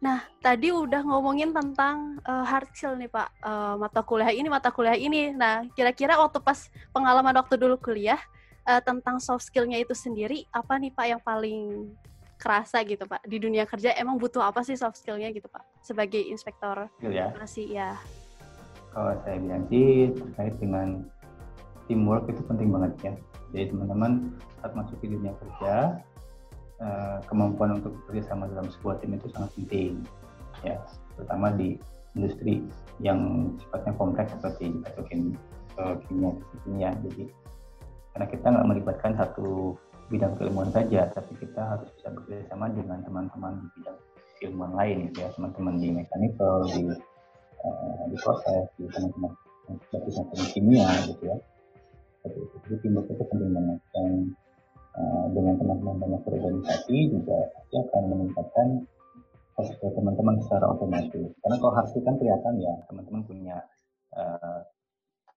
Nah, tadi udah ngomongin tentang uh, hard skill nih Pak, uh, mata kuliah ini, mata kuliah ini. Nah, kira-kira waktu pas pengalaman waktu dulu kuliah, uh, tentang soft skillnya itu sendiri, apa nih Pak yang paling kerasa gitu Pak? Di dunia kerja emang butuh apa sih soft skillnya gitu Pak? Sebagai inspektor ya. masih ya. Kalau saya bilang sih terkait dengan teamwork itu penting banget ya. Jadi teman-teman saat masuk di dunia kerja, Eh, kemampuan untuk bekerja sama dalam sebuah tim itu sangat penting. Ya terutama di industri yang sifatnya kompleks seperti petrokimia kimia kimia. Jadi karena kita nggak melibatkan satu bidang keilmuan saja tapi kita harus bisa bekerja sama dengan teman-teman di bidang keilmuan lain ya teman-teman di mekanikal di uh, di proses di teman-teman seperti kimia gitu ya. Jadi timur itu penting banget. Eh, dengan teman-teman banyak berorganisasi juga pasti akan meningkatkan proses teman-teman secara otomatis. Karena kalau hasil kan kelihatan ya teman-teman punya uh,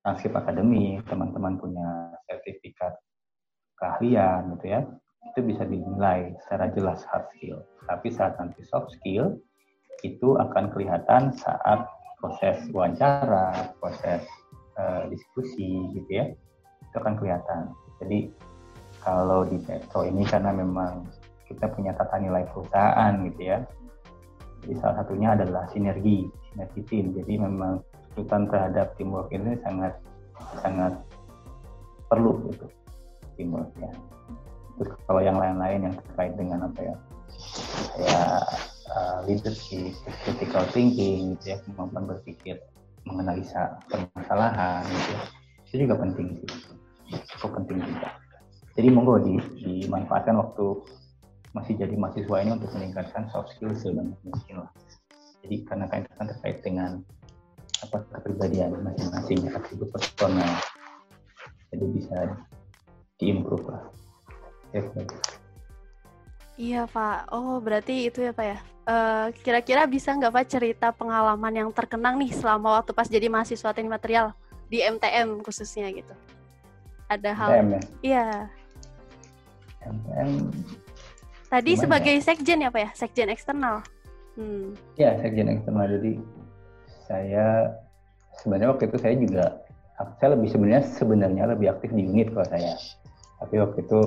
transkrip akademi, teman-teman punya sertifikat keahlian gitu ya, itu bisa dinilai secara jelas hard skill. Tapi saat nanti soft skill itu akan kelihatan saat proses wawancara, proses uh, diskusi gitu ya, itu akan kelihatan. Jadi kalau di Petro ini karena memang kita punya tata nilai perusahaan gitu ya. Jadi salah satunya adalah sinergi, sinergi tim. Jadi memang kesulitan terhadap teamwork ini sangat sangat perlu gitu teamwork ya. Terus kalau yang lain-lain yang terkait dengan apa ya, kayak uh, leadership, critical thinking gitu ya, kemampuan berpikir, menganalisa permasalahan gitu, ya. itu juga penting sih, cukup penting juga. Jadi monggo di, dimanfaatkan waktu masih jadi mahasiswa ini untuk meningkatkan soft skill sebanyak mungkin lah. Jadi karena kan itu kan terkait dengan apa kepribadian masing-masing atribut personal. Jadi bisa diimprove lah. Ya, iya Pak. Oh berarti itu ya Pak ya. Uh, kira-kira bisa nggak Pak cerita pengalaman yang terkenang nih selama waktu pas jadi mahasiswa teknik material di MTM khususnya gitu? Ada hal? MTM ya? Iya. MPM tadi sebagai ya? sekjen ya pak ya? Sekjen eksternal. Hmm. ya sekjen eksternal. Jadi saya sebenarnya waktu itu saya juga saya lebih sebenarnya sebenarnya lebih aktif di unit kalau saya. Tapi waktu itu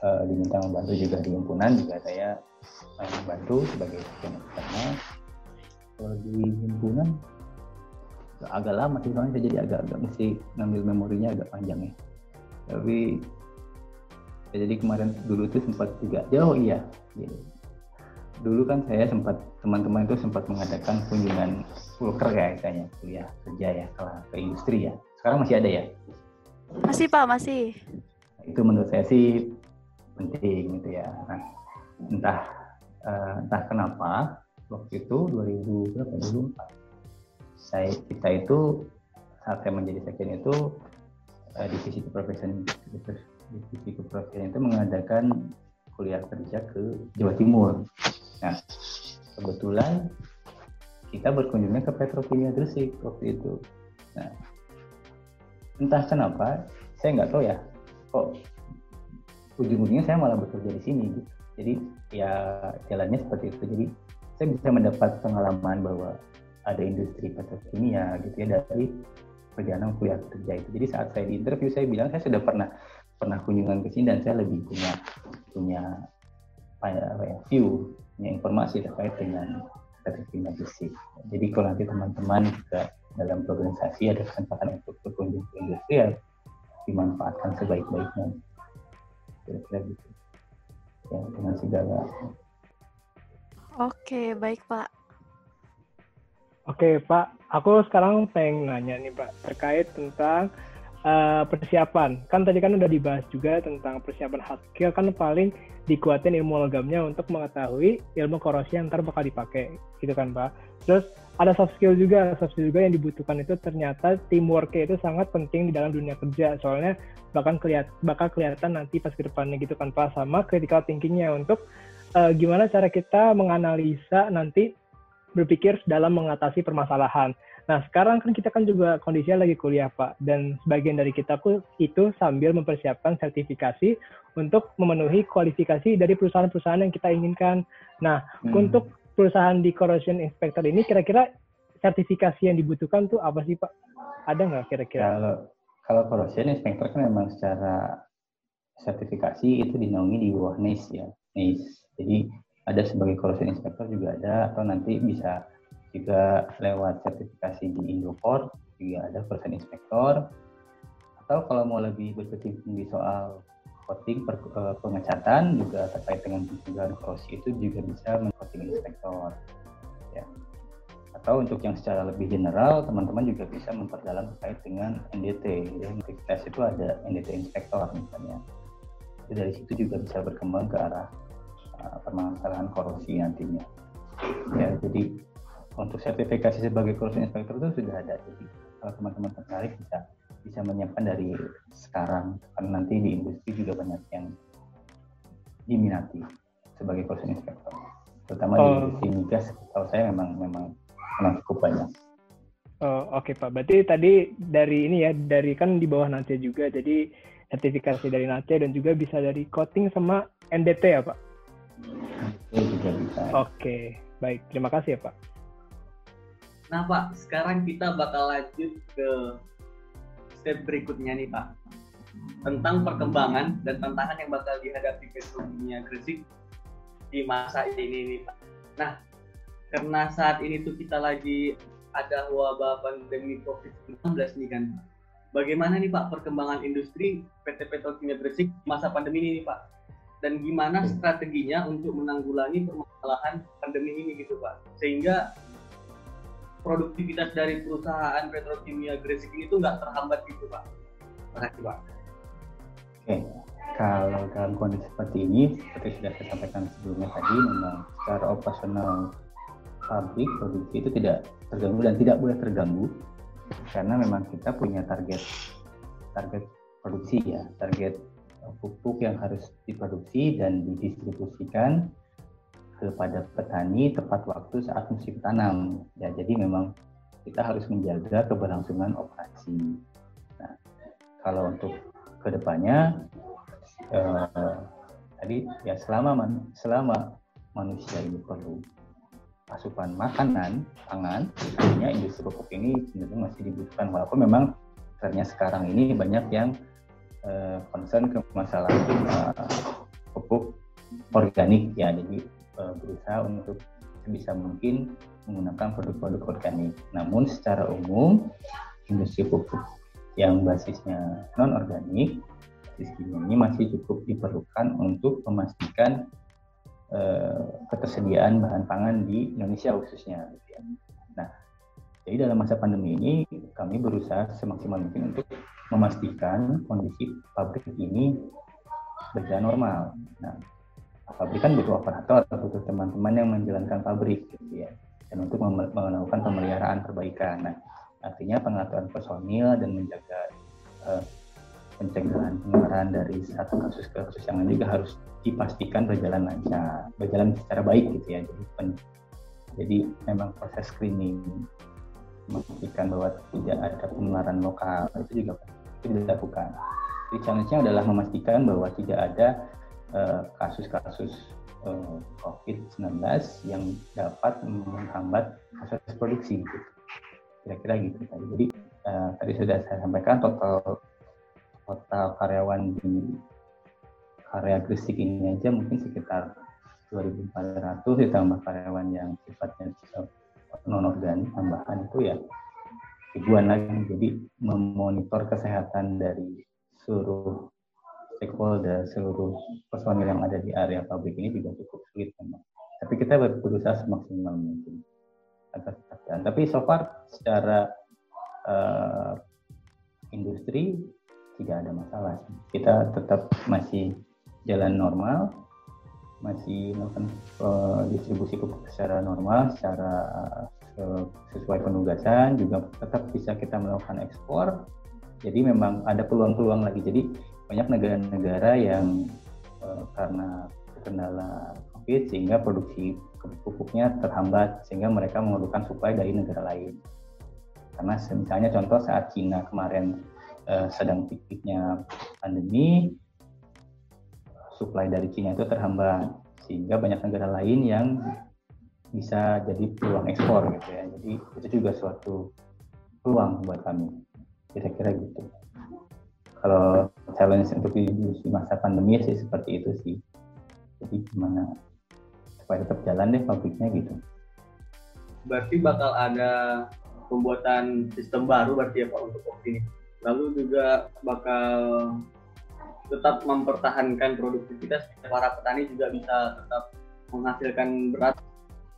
uh, diminta membantu juga di himpunan juga saya uh, membantu sebagai sekjen eksternal. Kalau di himpunan agak lama sih soalnya saya jadi agak-agak mesti ngambil memorinya agak panjang ya. Tapi ya, jadi kemarin dulu itu sempat juga jauh iya gitu. dulu kan saya sempat teman-teman itu sempat mengadakan kunjungan worker ya katanya kuliah kerja ya ke, ke industri ya. Sekarang masih ada ya? Masih pak masih. Itu menurut saya sih penting gitu ya. Nah, entah uh, entah kenapa waktu itu 2000 berapa dulu saya kita itu saat saya menjadi sekjen itu uh, divisi profesion divisi keprofesian itu mengadakan kuliah kerja ke Jawa Timur. Nah, kebetulan kita berkunjungnya ke Petrokimia Gresik waktu itu. Nah, entah kenapa, saya nggak tahu ya, kok ujung-ujungnya saya malah bekerja di sini. Gitu. Jadi ya jalannya seperti itu. Jadi saya bisa mendapat pengalaman bahwa ada industri petrokimia gitu ya dari perjalanan kuliah kerja itu. Jadi saat saya di interview saya bilang saya sudah pernah pernah kunjungan ke sini dan saya lebih punya punya apa ya, ya view, punya informasi terkait dengan statistik logistik. Jadi kalau nanti teman-teman juga dalam organisasi ada kesempatan untuk berkunjung ke industri ya dimanfaatkan sebaik-baiknya. Kira-kira gitu. Ya, dengan segala. Oke, baik Pak. Oke Pak, aku sekarang pengen nanya nih Pak terkait tentang uh, persiapan. Kan tadi kan udah dibahas juga tentang persiapan hard skill kan paling dikuatin ilmu logamnya untuk mengetahui ilmu korosi yang ntar bakal dipakai gitu kan Pak. Terus ada soft skill juga, soft skill juga yang dibutuhkan itu ternyata teamwork itu sangat penting di dalam dunia kerja. Soalnya bahkan kelihat bakal kelihatan nanti pas ke depannya gitu kan Pak sama critical thinkingnya untuk uh, gimana cara kita menganalisa nanti berpikir dalam mengatasi permasalahan. Nah, sekarang kan kita kan juga kondisinya lagi kuliah, Pak. Dan sebagian dari kita itu sambil mempersiapkan sertifikasi untuk memenuhi kualifikasi dari perusahaan-perusahaan yang kita inginkan. Nah, hmm. untuk perusahaan di corrosion inspector ini kira-kira sertifikasi yang dibutuhkan tuh apa sih Pak? Ada nggak kira-kira? Kalau kalau corrosion inspector kan memang secara sertifikasi itu dinaungi di bawah NIS ya. NIS. Jadi ada sebagai corrosion inspector juga ada atau nanti bisa juga lewat sertifikasi di Indoport juga ada corrosion inspector atau kalau mau lebih berkecimpung di soal coating per, uh, pengecatan juga terkait dengan pencegahan korosi itu juga bisa men-coating inspektor. Ya. Atau untuk yang secara lebih general teman-teman juga bisa memperdalam terkait dengan NDT ya tes itu ada NDT inspektor misalnya. Itu dari situ juga bisa berkembang ke arah uh, permasalahan korosi nantinya. ya jadi untuk sertifikasi sebagai korosi inspektor itu sudah ada jadi kalau teman-teman tertarik bisa bisa menyiapkan dari sekarang karena nanti di industri juga banyak yang diminati sebagai cost inspector terutama oh. di industri migas kalau saya memang memang memang cukup banyak. Oh, Oke okay, Pak, berarti tadi dari ini ya dari kan di bawah NACE juga jadi sertifikasi dari NACE dan juga bisa dari coating sama NDT ya Pak? juga bisa. Oke, okay. baik terima kasih ya Pak. Nah Pak, sekarang kita bakal lanjut ke step berikutnya nih Pak tentang perkembangan dan tantangan yang bakal dihadapi petrokimia Gresik di masa ini nih Pak. Nah, karena saat ini tuh kita lagi ada wabah pandemi COVID-19 nih kan. Bagaimana nih Pak perkembangan industri PT Petrokimia Gresik masa pandemi ini nih Pak? Dan gimana strateginya untuk menanggulangi permasalahan pandemi ini gitu Pak? Sehingga produktivitas dari perusahaan petrokimia Gresik ini tuh nggak terhambat gitu Pak. Makasih Pak. Oke, kalau dalam kondisi seperti ini, seperti sudah saya sampaikan sebelumnya tadi, memang secara operasional pabrik produksi itu tidak terganggu dan tidak boleh terganggu karena memang kita punya target target produksi ya, target pupuk yang harus diproduksi dan didistribusikan kepada petani tepat waktu saat musim tanam. Ya, jadi memang kita harus menjaga keberlangsungan operasi. Nah, kalau untuk ke depannya eh, tadi ya selama man, selama manusia ini perlu asupan makanan, pangan, artinya industri pupuk ini cenderung masih dibutuhkan walaupun memang ternyata sekarang ini banyak yang eh, concern ke masalah eh, pupuk organik ya jadi uh, berusaha untuk sebisa mungkin menggunakan produk-produk organik. Namun secara umum industri pupuk yang basisnya non organik ini masih cukup diperlukan untuk memastikan uh, ketersediaan bahan pangan di Indonesia khususnya. Gitu ya. Nah, jadi dalam masa pandemi ini kami berusaha semaksimal mungkin untuk memastikan kondisi pabrik ini berjalan normal. Nah, pabrik kan butuh operator, butuh teman-teman yang menjalankan pabrik gitu ya. Dan untuk melakukan pemeliharaan perbaikan. Nah, artinya pengaturan personil dan menjaga uh, pencegahan penularan dari satu kasus ke kasus yang lain juga harus dipastikan berjalan lancar, berjalan secara baik gitu ya. Jadi, pen, jadi memang proses screening memastikan bahwa tidak ada penularan lokal itu juga itu dilakukan. Jadi challenge-nya adalah memastikan bahwa tidak ada Eh, kasus-kasus uh, COVID-19 yang dapat menghambat proses produksi. Kira-kira gitu. Jadi uh, tadi sudah saya sampaikan total total karyawan di area Gresik ini aja mungkin sekitar 2.400 ditambah karyawan yang sifatnya non organik tambahan itu ya ribuan lagi. Jadi memonitor kesehatan dari seluruh stakeholder seluruh personil yang ada di area pabrik ini juga cukup sulit memang. Tapi kita berusaha semaksimal mungkin agar tetap Tapi so far secara uh, industri tidak ada masalah. Kita tetap masih jalan normal, masih melakukan uh, distribusi pupuk secara normal, secara uh, sesuai penugasan, juga tetap bisa kita melakukan ekspor. Jadi memang ada peluang-peluang lagi. Jadi banyak negara-negara yang uh, karena kendala COVID sehingga produksi pupuknya terhambat sehingga mereka memerlukan supply dari negara lain. Karena misalnya contoh saat Cina kemarin uh, sedang pik-piknya pandemi, supply dari Cina itu terhambat sehingga banyak negara lain yang bisa jadi peluang ekspor gitu ya. Jadi itu juga suatu peluang buat kami. Kira-kira gitu. Kalau challenge untuk di, di masa pandemi sih seperti itu sih. Jadi gimana supaya tetap jalan deh pabriknya gitu. Berarti bakal ada pembuatan sistem baru berarti ya Pak untuk ini. Lalu juga bakal tetap mempertahankan produktivitas para petani juga bisa tetap menghasilkan beras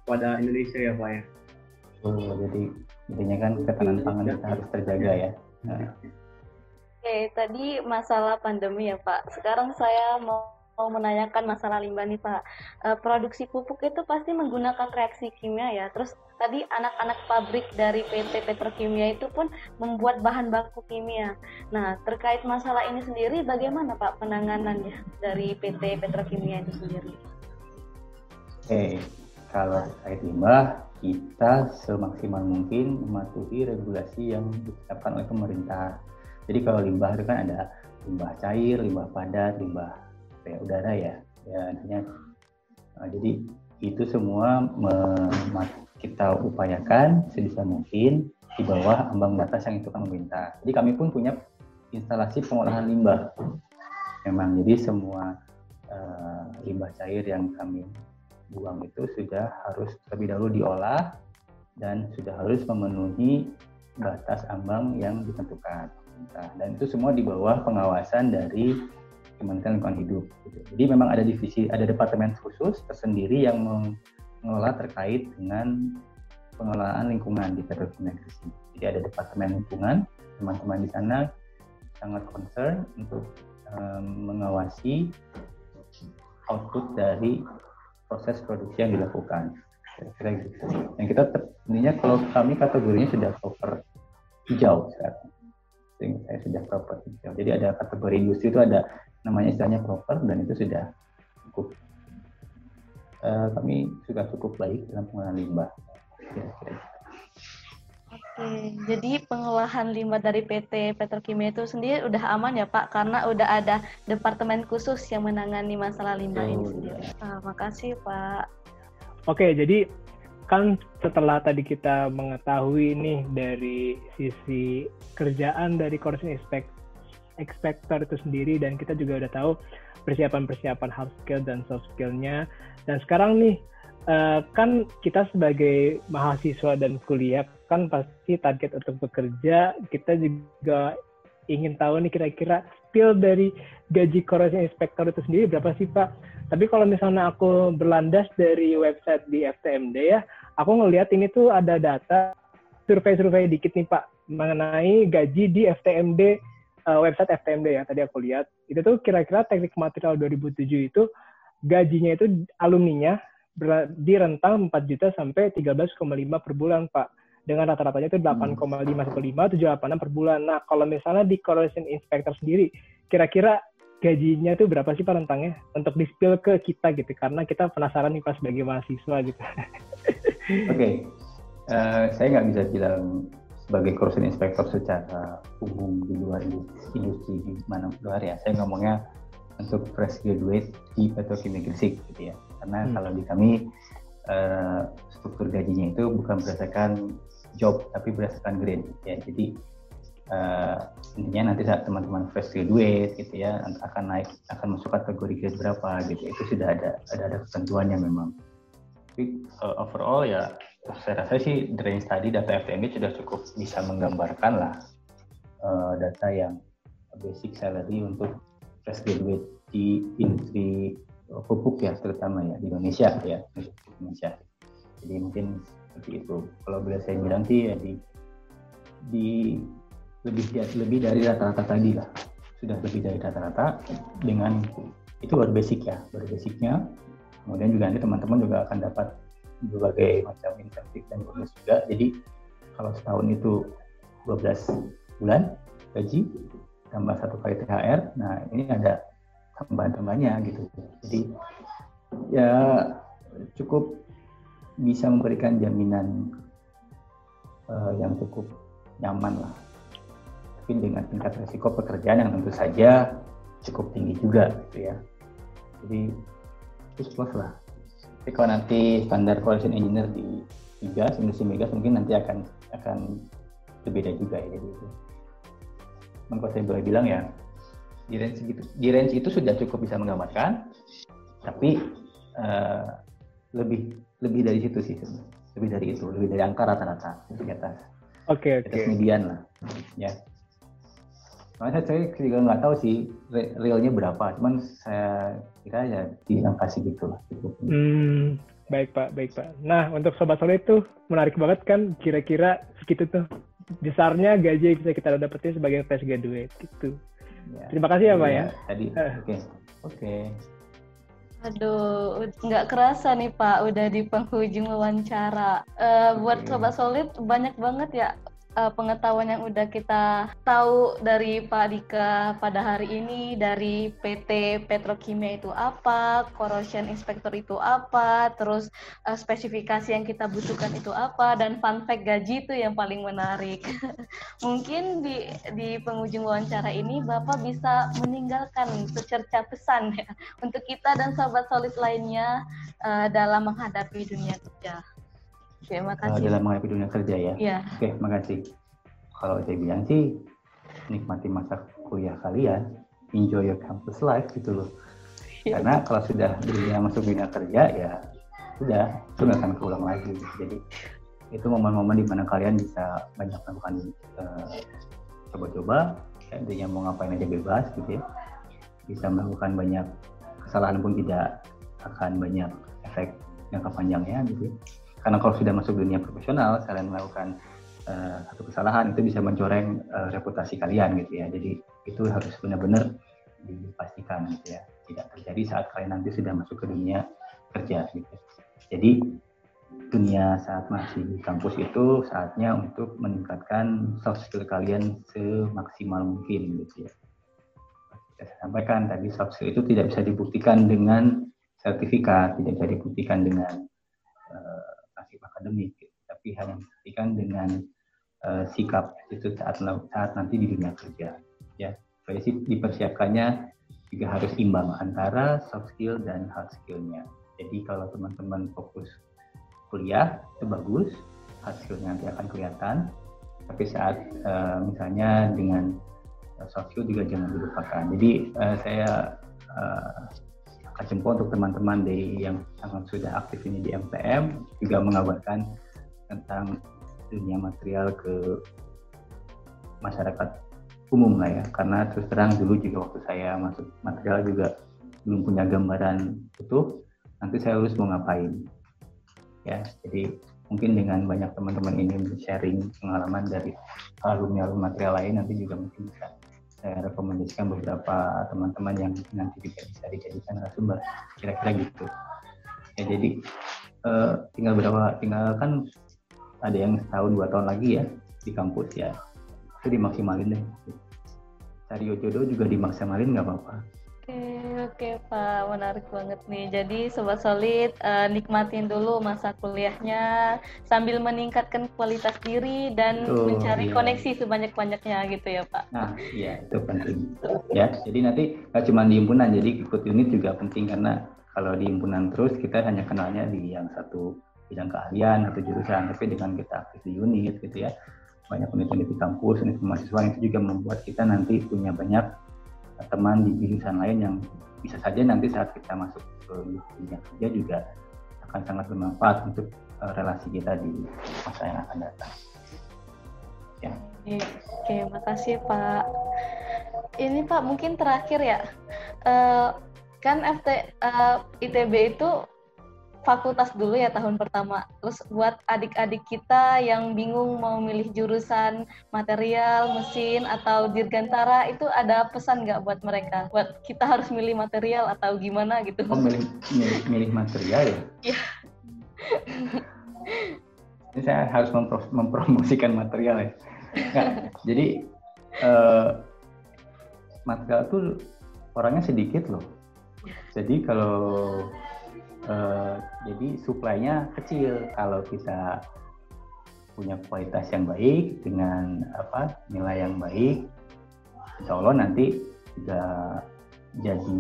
pada Indonesia ya Pak ya. Oh, jadi intinya kan ketahanan pangan kita harus terjaga ya. Nah. Oke, tadi masalah pandemi ya Pak. Sekarang saya mau mau menanyakan masalah limbah nih Pak. E, produksi pupuk itu pasti menggunakan reaksi kimia ya. Terus tadi anak-anak pabrik dari PT Petrokimia itu pun membuat bahan baku kimia. Nah, terkait masalah ini sendiri bagaimana Pak penanganannya dari PT Petrokimia itu sendiri? Oke, kalau terkait limbah, kita semaksimal mungkin mematuhi regulasi yang ditetapkan oleh pemerintah jadi kalau limbah itu kan ada limbah cair, limbah padat, limbah ya, udara ya. Ya artinya uh, jadi itu semua kita upayakan sebisa mungkin di bawah ambang batas yang itu kan pemerintah. Jadi kami pun punya instalasi pengolahan limbah. Memang jadi semua uh, limbah cair yang kami buang itu sudah harus terlebih dahulu diolah dan sudah harus memenuhi batas ambang yang ditentukan pemerintah dan itu semua di bawah pengawasan dari Kementerian Lingkungan Hidup. Jadi memang ada divisi, ada departemen khusus tersendiri yang mengelola terkait dengan pengelolaan lingkungan di Petrokimia Gresik. Jadi ada departemen lingkungan, teman-teman di sana sangat concern untuk um, mengawasi output dari proses produksi yang dilakukan. Kira-kira gitu. Yang kita tentunya kalau kami kategorinya sudah cover hijau sekarang saya sudah proper jadi ada kategori industri itu ada namanya istilahnya proper dan itu sudah cukup uh, kami sudah cukup baik dalam pengolahan limbah. Oke, jadi pengolahan limbah dari PT Petrokimia itu sendiri udah aman ya Pak, karena udah ada departemen khusus yang menangani masalah limbah oh, ini sendiri. Ah, makasih Pak. Oke, jadi kan setelah tadi kita mengetahui nih dari sisi kerjaan dari expect, expector itu sendiri dan kita juga udah tahu persiapan-persiapan hard skill dan soft skillnya dan sekarang nih uh, kan kita sebagai mahasiswa dan kuliah kan pasti target untuk bekerja kita juga ingin tahu nih kira-kira skill dari gaji corruption inspector itu sendiri berapa sih Pak? Tapi kalau misalnya aku berlandas dari website di FTMD ya, aku ngelihat ini tuh ada data survei-survei dikit nih Pak mengenai gaji di FTMD uh, eh, website FTMD ya tadi aku lihat itu tuh kira-kira teknik material 2007 itu gajinya itu alumninya di rentang 4 juta sampai 13,5 per bulan Pak dengan rata-ratanya itu 8,5 sampai 5 786 per bulan. Nah, kalau misalnya di correlation inspector sendiri kira-kira gajinya itu berapa sih Pak rentangnya untuk di-spill ke kita gitu karena kita penasaran nih Pak sebagai mahasiswa gitu. Oke, okay. uh, eh, saya nggak bisa bilang sebagai corruption inspector secara umum di luar industri di mana luar ya. Saya ngomongnya untuk fresh graduate di petrokimia Gresik gitu ya. Karena hmm. kalau di kami uh, struktur gajinya itu bukan berdasarkan job tapi berdasarkan grade ya. Jadi uh, intinya nanti saat teman-teman fresh graduate gitu ya akan naik akan masuk kategori grade berapa gitu itu sudah ada ada ada ketentuannya memang tapi uh, overall ya saya rasa sih drain study data FTMB sudah cukup bisa menggambarkan lah uh, data yang basic salary untuk fresh graduate di industri pupuk ya terutama ya di Indonesia ya di Indonesia. Jadi mungkin seperti itu. Kalau boleh saya bilang sih ya di di lebih lebih dari rata-rata tadi lah. Sudah lebih dari rata-rata dengan itu baru basic ya baru basicnya kemudian juga nanti teman-teman juga akan dapat berbagai macam insentif dan bonus juga. Jadi kalau setahun itu 12 bulan gaji tambah satu kali THR nah ini ada tambahan-tambahannya gitu. Jadi ya cukup bisa memberikan jaminan uh, yang cukup nyaman lah. Tapi dengan tingkat risiko pekerjaan yang tentu saja cukup tinggi juga gitu ya. Jadi plus plus lah Tapi kalau nanti standar qualification engineer di migas, industri migas mungkin nanti akan akan berbeda juga ya jadi itu. kalau saya boleh bilang ya di range itu di range itu sudah cukup bisa menggambarkan, tapi uh, lebih lebih dari situ sih lebih dari itu lebih dari angka rata-rata di atas oke okay, oke okay. median lah ya Makanya saya juga nggak tahu sih realnya berapa, cuman saya kira ya di angka segitu lah. Hmm, baik Pak, baik Pak. Nah untuk Sobat Solid itu menarik banget kan kira-kira segitu tuh besarnya gaji yang bisa kita dapetin sebagai fresh graduate gitu. Ya. Terima kasih ya Pak ya. ya. Tadi, eh. oke. Okay. Oke. Okay. Aduh, nggak kerasa nih Pak, udah di penghujung wawancara. Uh, buat Sobat Solid, banyak banget ya uh, pengetahuan yang udah kita tahu dari Pak Dika pada hari ini dari PT Petrokimia itu apa, corrosion inspector itu apa, terus uh, spesifikasi yang kita butuhkan itu apa dan fun fact gaji itu yang paling menarik. Mungkin di di penghujung wawancara ini Bapak bisa meninggalkan secerca pesan ya untuk kita dan sahabat solid lainnya uh, dalam menghadapi dunia kerja. Oke, makasih. Uh, dalam menghadapi dunia kerja ya. Iya. Oke, makasih. Kalau saya bilang sih nikmati masa kuliah kalian, enjoy your campus life gitu loh. Iya. Karena kalau sudah dunia masuk dunia kerja ya sudah itu nggak akan keulang lagi. Jadi itu momen-momen di mana kalian bisa banyak melakukan uh, coba-coba, intinya mau ngapain aja bebas gitu ya. Bisa melakukan banyak kesalahan pun tidak akan banyak efek jangka panjangnya gitu ya karena kalau sudah masuk dunia profesional kalian melakukan uh, satu kesalahan itu bisa mencoreng uh, reputasi kalian gitu ya. Jadi itu harus benar-benar dipastikan gitu ya. Tidak terjadi saat kalian nanti sudah masuk ke dunia kerja gitu. Jadi dunia saat masih di kampus itu saatnya untuk meningkatkan soft skill kalian semaksimal mungkin gitu ya. Saya sampaikan tadi soft skill itu tidak bisa dibuktikan dengan sertifikat tidak bisa dibuktikan dengan akademik, gitu. tapi hanya membuktikan dengan uh, sikap itu saat saat nanti di dunia kerja. Ya, jadi dipersiapkannya juga harus imbang antara soft skill dan hard skillnya. Jadi kalau teman-teman fokus kuliah itu bagus, hard skillnya nanti akan kelihatan. Tapi saat uh, misalnya dengan soft skill juga jangan dilupakan. Jadi uh, saya uh, jempol untuk teman-teman di yang sangat sudah aktif ini di MTM juga mengabarkan tentang dunia material ke masyarakat umum lah ya. Karena terus terang dulu juga waktu saya masuk material juga belum punya gambaran utuh nanti saya harus mau ngapain. Ya jadi mungkin dengan banyak teman-teman ini sharing pengalaman dari alumni alumni material lain nanti juga mungkin bisa saya rekomendasikan beberapa teman-teman yang nanti juga bisa dijadikan narasumber. Kira-kira gitu. Ya jadi uh, tinggal berapa tinggal kan ada yang setahun dua tahun lagi ya di kampus ya. Itu dimaksimalin deh. Cari jodoh juga dimaksimalin nggak apa-apa Oke Pak, menarik banget nih. Jadi Sobat Solid, uh, nikmatin dulu masa kuliahnya sambil meningkatkan kualitas diri dan Betul, mencari iya. koneksi sebanyak-banyaknya gitu ya Pak. Nah, iya itu penting. ya, jadi nanti nggak cuma di himpunan, jadi ikut unit juga penting karena kalau di himpunan terus kita hanya kenalnya di yang satu bidang keahlian atau jurusan, tapi dengan kita aktif di unit gitu ya, banyak unit-unit di kampus, unit mahasiswa itu juga membuat kita nanti punya banyak teman di jurusan lain yang bisa saja nanti saat kita masuk ke dunia kerja juga akan sangat bermanfaat untuk uh, relasi kita di masa yang akan datang. Ya. Oke, oke, makasih Pak. Ini Pak mungkin terakhir ya, uh, kan FT uh, ITB itu fakultas dulu ya tahun pertama. Terus buat adik-adik kita yang bingung mau milih jurusan material, mesin, atau dirgantara, itu ada pesan nggak buat mereka? Buat kita harus milih material atau gimana gitu? Oh, milih, milih, milih material ya? Iya. Ini saya harus mempro mempromosikan material ya. Nggak, jadi uh, material tuh orangnya sedikit loh. Jadi kalau uh, jadi suplainya kecil. Kalau kita punya kualitas yang baik dengan apa nilai yang baik insya Allah nanti juga jadi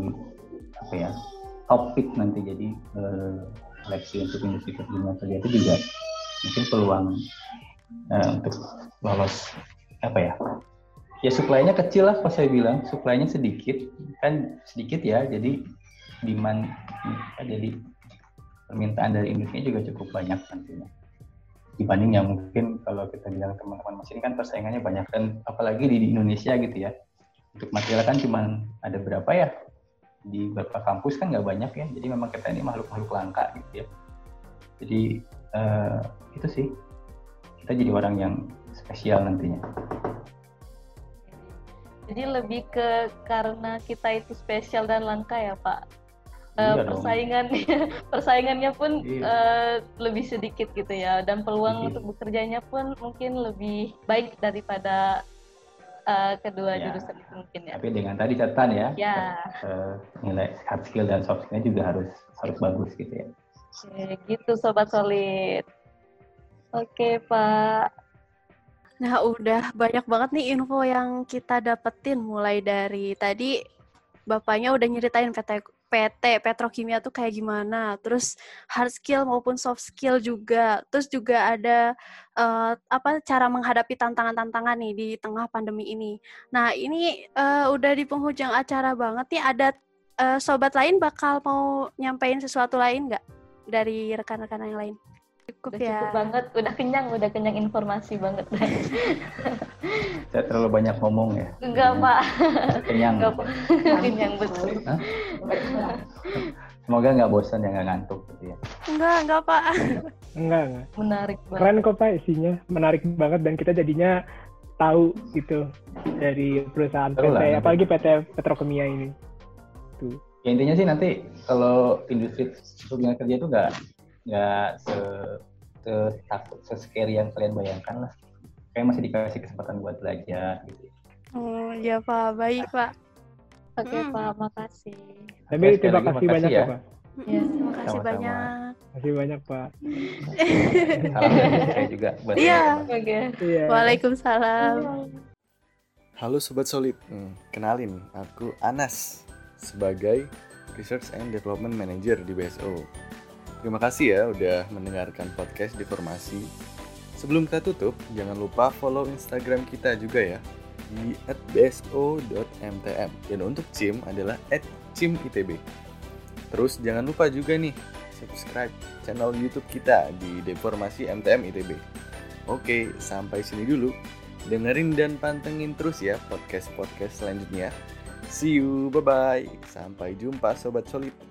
apa ya topik nanti. Jadi uh, seleksi untuk industri dunia kerja itu juga mungkin peluang uh, untuk lolos apa ya ya suplainya kecil lah pas saya bilang. Suplainya sedikit kan sedikit ya. Jadi demand jadi permintaan dari industri juga cukup banyak nantinya. Dibanding yang mungkin kalau kita bilang teman-teman mesin kan persaingannya banyak dan apalagi di Indonesia gitu ya. Untuk material kan cuma ada berapa ya? Di beberapa kampus kan nggak banyak ya. Jadi memang kita ini makhluk-makhluk langka gitu ya. Jadi uh, itu sih. Kita jadi orang yang spesial nantinya. Jadi lebih ke karena kita itu spesial dan langka ya Pak. Uh, persaingannya persaingannya pun iya. uh, lebih sedikit gitu ya dan peluang iya. untuk bekerjanya pun mungkin lebih baik daripada uh, kedua ya. jurusan itu mungkin ya. Tapi dengan tadi catatan ya, ya. Uh, nilai hard skill dan soft skillnya juga harus harus bagus gitu ya. Oke, gitu sobat solid. Oke Pak. Nah, udah banyak banget nih info yang kita dapetin mulai dari tadi bapaknya udah nyeritain PT PT petrokimia tuh kayak gimana, terus hard skill maupun soft skill juga, terus juga ada uh, apa cara menghadapi tantangan-tantangan nih di tengah pandemi ini. Nah ini uh, udah di penghujung acara banget nih, ada uh, sobat lain bakal mau nyampein sesuatu lain nggak dari rekan-rekan yang lain? cukup udah ya. Cukup banget, udah kenyang, udah kenyang informasi banget. Saya terlalu banyak ngomong ya. Enggak, Pak. Kenyang. Enggak, Pak. kenyang betul. Semoga nggak bosan ya nggak ngantuk gitu ya. Enggak, enggak, Pak. Enggak, enggak. Menarik banget. Keren kok, Pak, isinya. Menarik banget dan kita jadinya tahu gitu dari perusahaan PT, lah, apalagi PT Petrokemia ini. Tuh. Ya intinya sih nanti kalau industri dunia kerja itu nggak nggak se se takut se scary yang kalian bayangkan lah kayak masih dikasih kesempatan buat belajar gitu oh ya pak baik pak oke okay, hmm. pak makasih tapi terima kasih banyak ya, pak Ya, terima kasih Sama-sama. banyak. Terima kasih banyak, Pak. Salam saya juga buat Iya. iya. Waalaikumsalam. Halo Sobat Solid, hmm, kenalin, aku Anas sebagai Research and Development Manager di BSO. Terima kasih ya udah mendengarkan podcast di Formasi. Sebelum kita tutup, jangan lupa follow Instagram kita juga ya di @bso.mtm dan untuk CIM adalah @cimitb. Terus jangan lupa juga nih subscribe channel YouTube kita di Deformasi MTM ITB. Oke, sampai sini dulu. Dengerin dan pantengin terus ya podcast-podcast selanjutnya. See you, bye-bye. Sampai jumpa Sobat Solid.